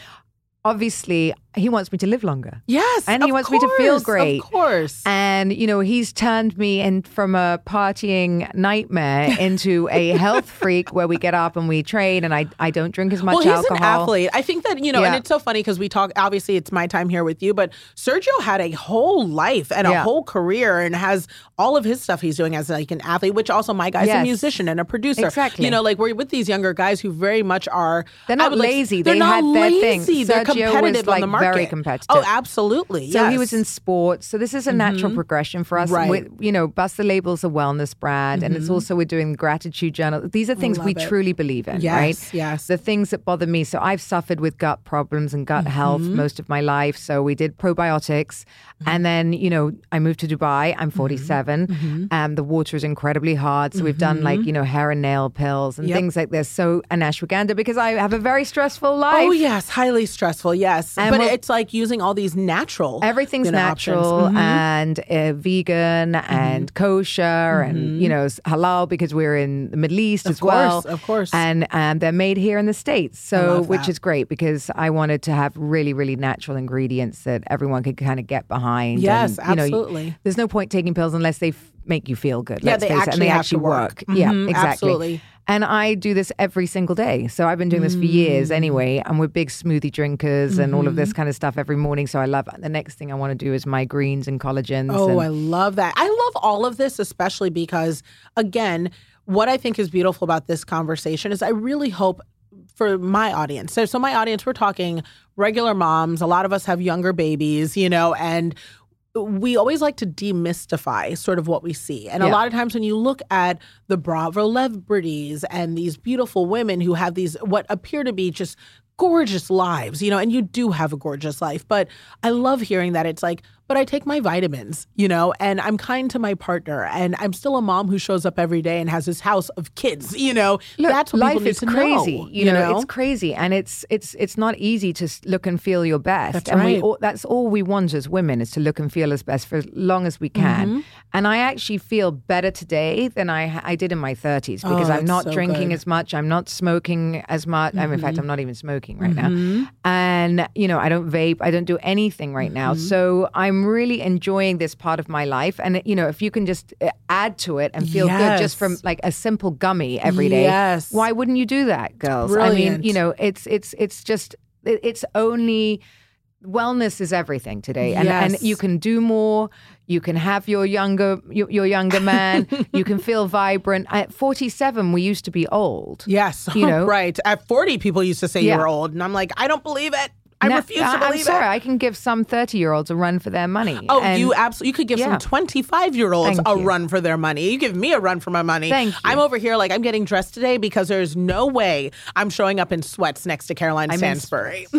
obviously he wants me to live longer. Yes. And he wants me to feel great. Of course. And, you know, he's turned me in from a partying nightmare into a health freak where we get up and we train and I, I don't drink as much well, he's alcohol. an athlete. I think that, you know, and it's so funny because we talk, obviously, it's my time here with you, but Sergio had a whole life and a whole career and has all of his stuff he's doing as like an athlete, which also my guy's a musician and a producer. Exactly. You know, like we're with these younger guys who very much are. They're not would like- lazy. They're They not had their thing. lazy. They're Sergio was competitive like on the very competitive. Oh, absolutely. So he was in sports. So this is a natural Mhm. progression for us. Right. We, you know, Bust the Label's a wellness brand, and it's Mhm. also we're doing gratitude journal. These are things we it. truly believe in, Yes, right? yes. The things that bother me. So I've suffered with gut problems and gut health Mhm. most of my life. So we did probiotics, and then you know I moved to Dubai. I'm 47. Mhm. and the water is incredibly hard. So we've done like you know hair and nail pills and Yep. things like this. So and ashwagandha because I have a very stressful life. Oh yes, highly stressful. Yes, And but it's like using all these natural. Everything's you know, natural Mhm. and uh, vegan and kosher and you know halal because we're in the Middle East Of as well. of course. And and they're made here in the states, so which is great because I wanted to have really really natural ingredients that everyone could kind of get behind. Yes, and, you know, absolutely. there's no point taking pills unless they f- make you feel good. Yeah, let's they face it, and actually they actually to work. Yeah, Mhm, exactly. absolutely. And I do this every single day. So I've been doing this for years Mm. anyway. And we're big smoothie drinkers and all of Mm-hmm. this kind of stuff every morning. So I love the next thing I want to do is my greens and collagens. Oh, and, I love that. I love all of this, especially because, again, what I think is beautiful about this conversation is I really hope for my audience. So, so my audience, we're talking regular moms. A lot of us have younger babies, you know, and we always like to demystify sort of what we see. And a lot of times when you look at the Bravo celebrities and these beautiful women who have these what appear to be just gorgeous lives, you know, and you do have a gorgeous life, but I love hearing that it's like, but I take my vitamins, you know, and I'm kind to my partner and I'm still a mom who shows up every day and has this house of kids, you know. Look, That's what life is crazy. know, you, know, it's crazy, and it's it's it's not easy to look and feel your best. That's and we right. all, that's all we want as women is to look and feel as best for as long as we can. Mm-hmm. And I actually feel better today than I I did in my thirties because Oh, I'm not so drinking good. as much. I'm not smoking as much. I'm, in fact, I'm not even smoking right Mm-hmm. now. And you know, I don't vape. I don't do anything right now. Mm-hmm. So I'm really enjoying this part of my life. And you know, if you can just uh, add to it and feel good just from like a simple gummy every day, Yes. why wouldn't you do that, girls? I mean, you know, it's it's it's just it- it's only wellness is everything today, and and you can do more. You can have your younger your, your younger man. you can feel vibrant. At forty seven, we used to be old. Yes, You know? right. At 40, people used to say Yeah. you were old, and I'm like, I don't believe it. I Now- refuse to I- believe I'm sorry, it. I can give some thirty year olds a run for their money. Oh, And- you absolutely. You could give Yeah. some 25 year olds Thank a you. run for their money. You give me a run for my money. Thank you. I'm over here like I'm getting dressed today because there's no way I'm showing up in sweats next to Caroline I'm in Stanbury.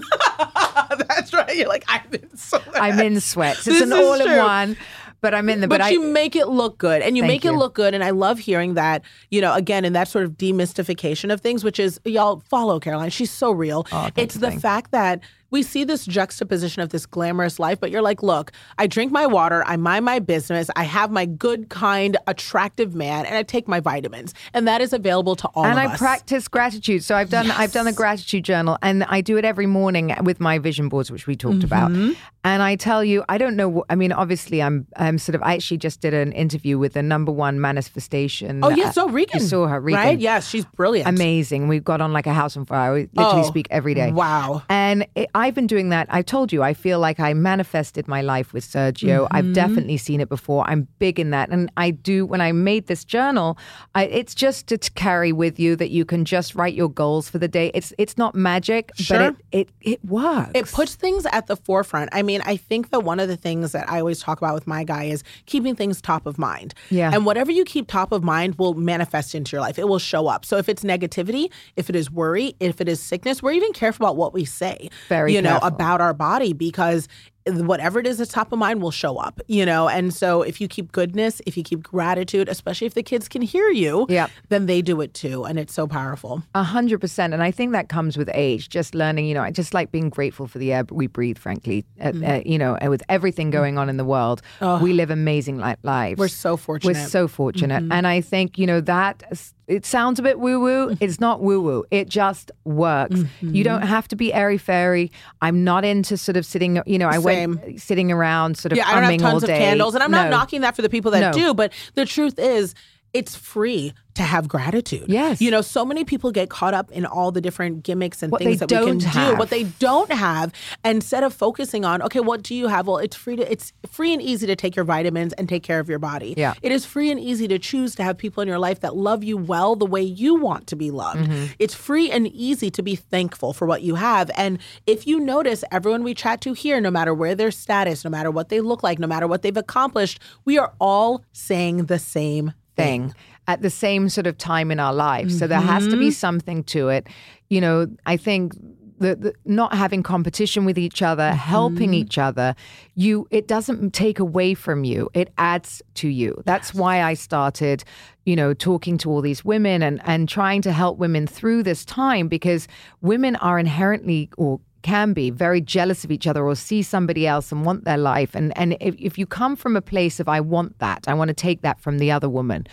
That's right. You're like, I'm in sweats. I'm in sweats. It's This an all in one. But I'm in the. But, But, I, you make it look good and you make it look good. And I love hearing that, you know, again, in that sort of demystification of things, which is, y'all follow Caroline. She's so real. Oh, it's the you. fact that we see this juxtaposition of this glamorous life, but you're like, look, I drink my water, I mind my business, I have my good, kind, attractive man, and I take my vitamins. And that is available to all and I us. practice gratitude. So I've done I've done a gratitude journal, and I do it every morning with my vision boards, which we talked about. Mm-hmm. And I tell you, I don't know. I mean, obviously, I'm I'm sort of. I actually just did an interview with the number one manifestation. Oh, yes, uh, so Regan. You saw her, Regan. Right? Yes, she's brilliant. Amazing. We've got on like a house on fire. We literally Oh, speak every day. wow. And it, I've been doing that. I told you, I feel like I manifested my life with Sergio. Mm-hmm. I've definitely seen it before. I'm big in that. And I do, when I made this journal, I, it's just to, to carry with you that you can just write your goals for the day. It's it's not magic, Sure. but it, it, it works. It puts things at the forefront. I mean, I think that one of the things that I always talk about with my guy is keeping things top of mind. Yeah. And whatever you keep top of mind will manifest into your life. It will show up. So if it's negativity, if it is worry, if it is sickness, we're even careful about what we say. Very you know, careful. about our body because whatever it is that's top of mind will show up, you know. And so if you keep goodness, if you keep gratitude, especially if the kids can hear you, Yep. then they do it too. And it's so powerful. A hundred percent, and I think that comes with age. Just learning, you know, I just like being grateful for the air we breathe. Frankly, uh, Mm-hmm. uh, you know, and with everything going on in the world, we live amazing li- lives. We're so fortunate. We're so fortunate, Mm-hmm. and I think you know that it sounds a bit woo woo. Mm-hmm. It's not woo woo. It just works. You don't have to be airy fairy. I'm not into sort of sitting. You know, I Same. went sitting around sort of Yeah, I don't have tons of candles, and I'm not knocking that for the people that No. do. But the truth is, it's free to have gratitude. Yes. You know, so many people get caught up in all the different gimmicks and What things that we can don't do, what they don't have, instead of focusing on, okay, what do you have? Well, it's free to it's free and easy to take your vitamins and take care of your body. Yeah. It is free and easy to choose to have people in your life that love you well the way you want to be loved. Mm-hmm. It's free and easy to be thankful for what you have. And if you notice, everyone we chat to here, no matter where their status, no matter what they look like, no matter what they've accomplished, we are all saying the same thing. at the same sort of time in our lives. So there has to be mm-hmm. something to it. You know, I think the, the not having competition with each other, helping mm-hmm. each other, you it doesn't take away from you. It adds to you. That's why I started, you know, talking to all these women and and trying to help women through this time because women are inherently or can be very jealous of each other or see somebody else and want their life. And and if, if you come from a place of I want that, I want to take that from the other woman,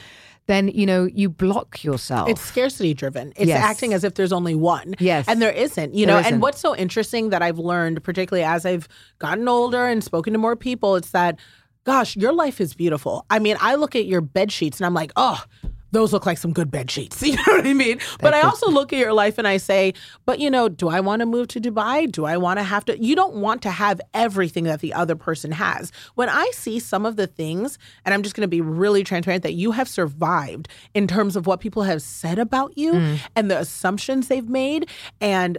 then you know you block yourself. It's scarcity driven. It's Yes. acting as if there's only one. Yes. And there isn't, you There know. isn't. And what's so interesting that I've learned, particularly as I've gotten older and spoken to more people, it's that, gosh, your life is beautiful. I mean, I look at your bed sheets and I'm like, oh, those look like some good bed sheets. You know what I mean? But I also look at your life and I say, but you know, do I want to move to Dubai? Do I want to have to? You don't want to have everything that the other person has. When I see some of the things, and I'm just going to be really transparent that you have survived in terms of what people have said about you mm. and the assumptions they've made. And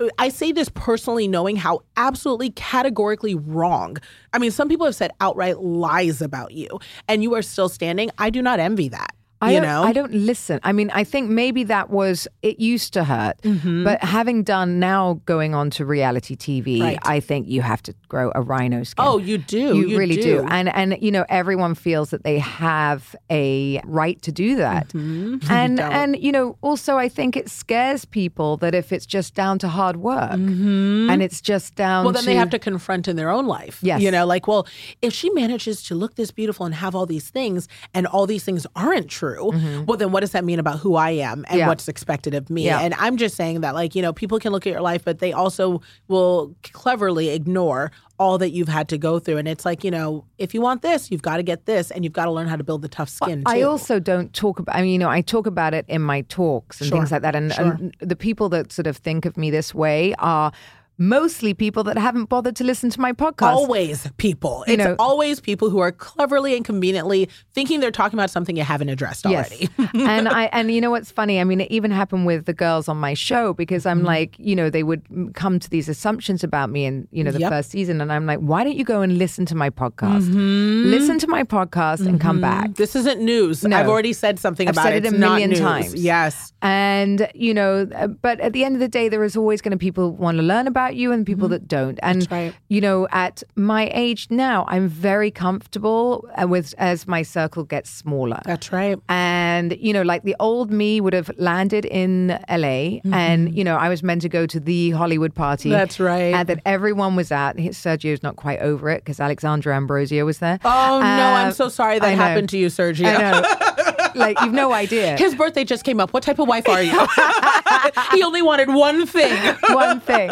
uh, I say this personally, knowing how absolutely categorically wrong. I mean, some people have said outright lies about you, and you are still standing. I do not envy that. I you don't, know, I don't listen. I mean, I think maybe that was it used to hurt, Mm-hmm. but having done now going on to reality TV, Right. I think you have to grow a rhino skin. Oh, you do. You, You really do. do. And and you know, everyone feels that they have a right to do that. Mm-hmm. And don't. and you know, also I think it scares people that if it's just down to hard work and it's just down Mm-hmm. well, then to they have to confront in their own life. Yes. You know, like, well, if she manages to look this beautiful and have all these things, and all these things aren't true, well, then what does that mean about who I am and Mm-hmm. Yeah. what's expected of me? Yeah. And I'm just saying that, like, you know, people can look at your life, but they also will cleverly ignore all that you've had to go through. And it's like, you know, if you want this, you've got to get this, and you've got to learn how to build the tough skin. I too. also don't talk about. I mean, you know, I talk about it in my talks and Sure, things like that. And, sure. and the people that sort of think of me this way are mostly people that haven't bothered to listen to my podcast. always people. You It's know- always people who are cleverly and conveniently thinking they're talking about something you haven't addressed already. Yes. and I and you know what's funny? I mean, it even happened with the girls on my show because Mm-hmm. I'm like, you know, they would come to these assumptions about me in you know the Yep. first season, and I'm like, why don't you go and listen to my podcast? Listen to my podcast and come back. This isn't news. No. I've already said something I've about said it. it a million times. Yes. And you know, uh, but at the end of the day, there is always going to people want to learn about you and people that don't. And Mm-hmm. right. you know, at my age now, I'm very comfortable uh, with as my circle gets smaller. That's right. And, you know, like the old me would have landed in LA and, you know, I was meant to go to the Hollywood party. Mm-hmm. That's right. And that everyone was at. Sergio's not quite over it because Alexandra Ambrosio was there. Oh no, I'm Uh, so sorry that happened to you, Sergio. Know. like, you've no idea. His birthday just came up. What type of wife are you? he only wanted one thing. one thing,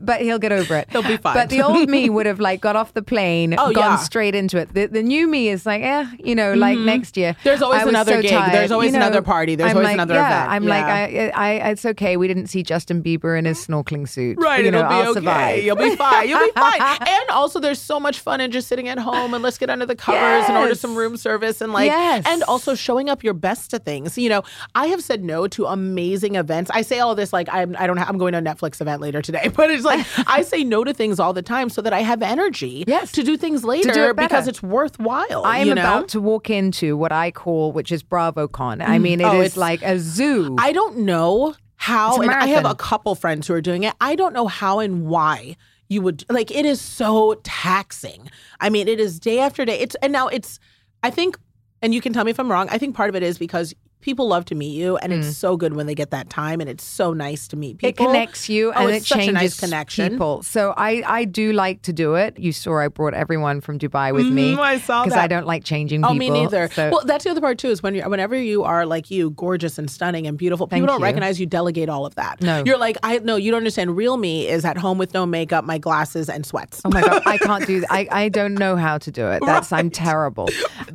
but he'll get over it. He'll be fine. But the old me would have like got off the plane, Oh, gone yeah. straight into it. The, the new me is like, eh, you know, like next year. Mm-hmm. There's always another so gig. tired. There's always You know, another party. There's I'm always like, another yeah, event. I'm Yeah. like, I, I, it's okay. We didn't see Justin Bieber in his snorkeling suit. Right, You it'll be I'll okay. survive. You'll be fine. You'll be fine. And also, there's so much fun in just sitting at home and let's get under the covers and order some room service and like, Yes. and also showing up your best to things. You know, I have said no to amazing events. I say all this like I'm, I don't, ha- I'm going to a Netflix event later today, but it's like I say no to things all the time so that I have energy Yes. to do things later do it because it's worthwhile. I am you know? about to walk into what I call, which is BravoCon. I mm. mean, it oh, is Oh, it's- like a zoo. I don't know how, and I have a couple friends who are doing it. I don't know how and why you would like it is so taxing. I mean, it is day after day. It's and now it's I think and you can tell me if I'm wrong. I think part of it is because people love to meet you, and it's so good when they get that time, and it's so nice to meet people. It connects you Oh, and it changes nice connection. people. So I, I do like to do it. You saw I brought everyone from Dubai with me. Mhm, I saw Because I don't like changing Oh, me neither. So well, that's the other part too. Is when you're, whenever you are like you, gorgeous and stunning and beautiful, people Thank don't you. recognize you. Delegate all of that. No. you're like I no, you don't understand. Real me is at home with no makeup, my glasses and sweats. Oh my god, I can't do that. I, I don't know how to do it. That's I'm terrible.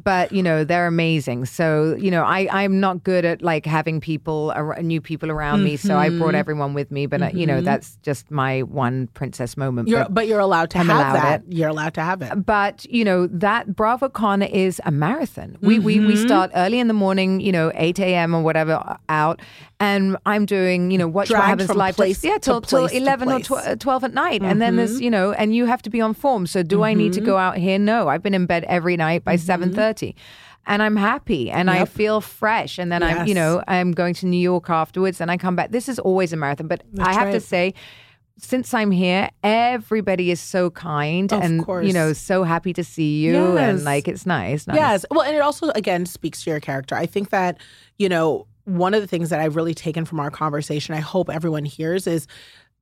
But you know they're amazing. So you know I I'm not good at like having people ar- new people around me. So I brought Mhm. everyone with me. But uh, you know Mhm. that's just my one princess moment. You're, but, you're allowed to I'm have allowed that. it. You're allowed to have it. But you know that BravoCon is a marathon. We, we we Mhm. start early in the morning, you know, eight a.m. or whatever out, and I'm doing you know watch what happens live place yeah to till till to eleven or tw- uh, twelve at night, and then there's you know, and you have to be on form. So do I need to go out here? No, I've been in bed every night by seven thirty. And I'm happy and I feel fresh. And then I'm, you know, I'm going to New York afterwards and I come back. This is always a marathon. But I That's have to say, since I'm here, everybody is so kind Of and you know so happy to see you and like it's nice. nice. Yes. Well, and it also again speaks to your character. I think that, you know, one of the things that I've really taken from our conversation, I hope everyone hears is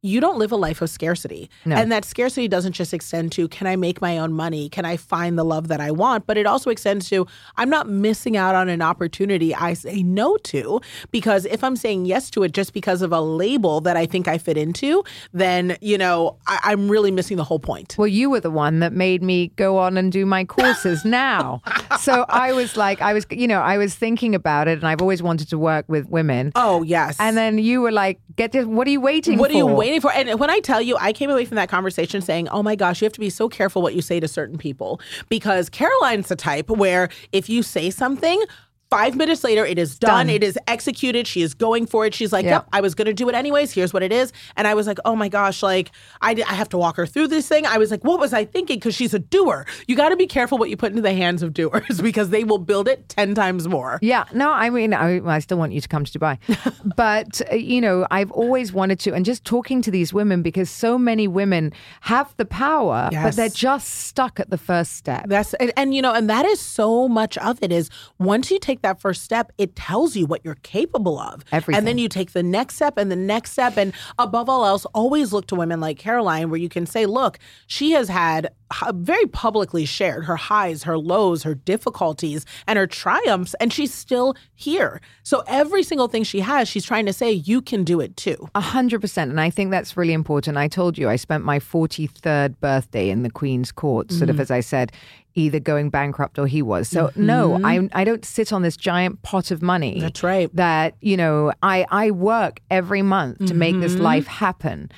you don't live a life of scarcity. No. And that scarcity doesn't just extend to can I make my own money? Can I find the love that I want? But it also extends to I'm not missing out on an opportunity I say no to because if I'm saying yes to it just because of a label that I think I fit into, then, you know, I, I'm really missing the whole point. Well, you were the one that made me go on and do my courses now. so I was like, I was, you know, I was thinking about it and I've always wanted to work with women. Oh, yes. And then you were like, get this, what are you waiting What for? are you waiting for? And when I tell you, I came away from that conversation saying, oh my gosh, you have to be so careful what you say to certain people because Caroline's the type where if you say something, Five minutes later, it is done. Done. It is executed. She is going for it. She's like, Yeah. "Yep, I was going to do it anyways. Here's what it is." And I was like, "Oh my gosh!" Like, I, I have to walk her through this thing. I was like, "What was I thinking?" Because she's a doer. You got to be careful what you put into the hands of doers because they will build it ten times more. Yeah, no, I mean, I, I still want you to come to Dubai. but, uh, you know, I've always wanted to, and just talking to these women because so many women have the power, but they're just stuck at the first step. That's and, and you know, and that is so much of it is once you take that first step, it tells you what you're capable of. Everything. And then you take the next step and the next step. And above all else, always look to women like Caroline, where you can say, look, she has had very publicly shared her highs, her lows, her difficulties, and her triumphs, and she's still here. So every single thing she has, she's trying to say, you can do it too. A hundred percent, and I think that's really important. I told you I spent my forty-third birthday in the Queen's Court, sort Mm. of as I said, either going bankrupt or he was. So no, I I don't sit on this giant pot of money. Mm-hmm. That's right. That you know, I I work every month to make this Mm-hmm. life happen,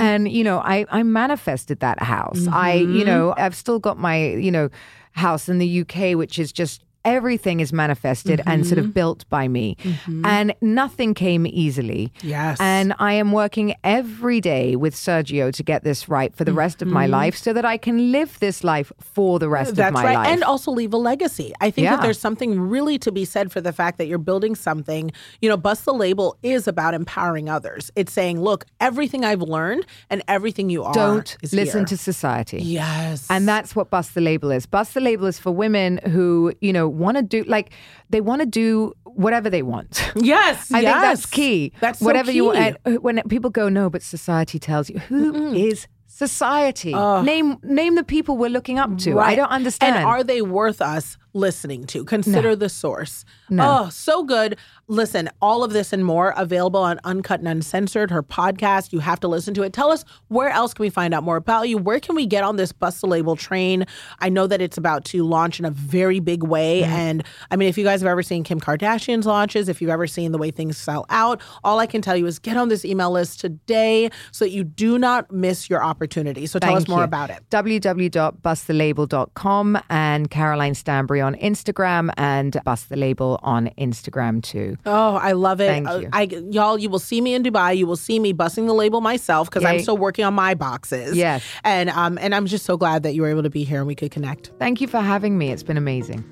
and you know, I I manifested that house. I Mm-hmm. you know, I've still got my you know house in the UK, which is just. Everything is manifested and sort Mm-hmm. of built by me. And nothing came easily. Yes. And I am working every day with Sergio to get this right for the rest of my life so that I can live this life for the rest Mm-hmm. That's of my right. life. And also leave a legacy. I think Yeah. that there's something really to be said for the fact that you're building something. You know, Bust the Label is about empowering others. It's saying, look, everything I've learned and everything you are. Don't is listen here. to society. Yes. And that's what Bust the Label is. Bust the Label is for women who, you know, want to do, like, they want to do whatever they want. Yes. I think that's key. That's so whatever you key. and uh, when people go, no, but society tells you who is society. Name name the people we're looking up to. I don't understand. And are they worth us listening to? Consider the source. Oh, so good. Listen, all of this and more available on Uncut and Uncensored, her podcast. You have to listen to it. Tell us where else can we find out more about you? Where can we get on this Bust the Label train? I know that it's about to launch in a very big way. Mm-hmm. And I mean, if you guys have ever seen Kim Kardashian's launches, if you've ever seen the way things sell out, all I can tell you is get on this email list today so that you do not miss your opportunity. So tell Thank us more you. about it. www.bustthelabel.com and Caroline Stanbury on Instagram and Bust the Label on Instagram too. Oh, I love it. Thank Uh, you. I, y'all, you will see me in Dubai. You will see me busting the label myself because I'm still working on my boxes. Yes. And um, and I'm just so glad that you were able to be here and we could connect. Thank you for having me. It's been amazing.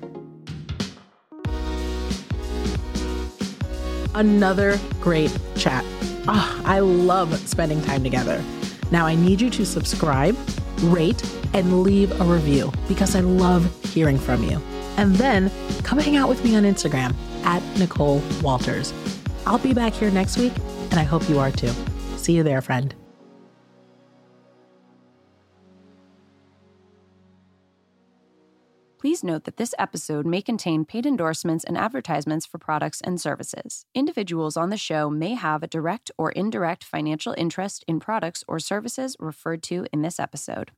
Another great chat. Ah, I love spending time together. Now I need you to subscribe, rate, and leave a review because I love hearing from you. And then come hang out with me on Instagram at Nicole Walters. I'll be back here next week, and I hope you are too. See you there, friend. Please note that this episode may contain paid endorsements and advertisements for products and services. Individuals on the show may have a direct or indirect financial interest in products or services referred to in this episode.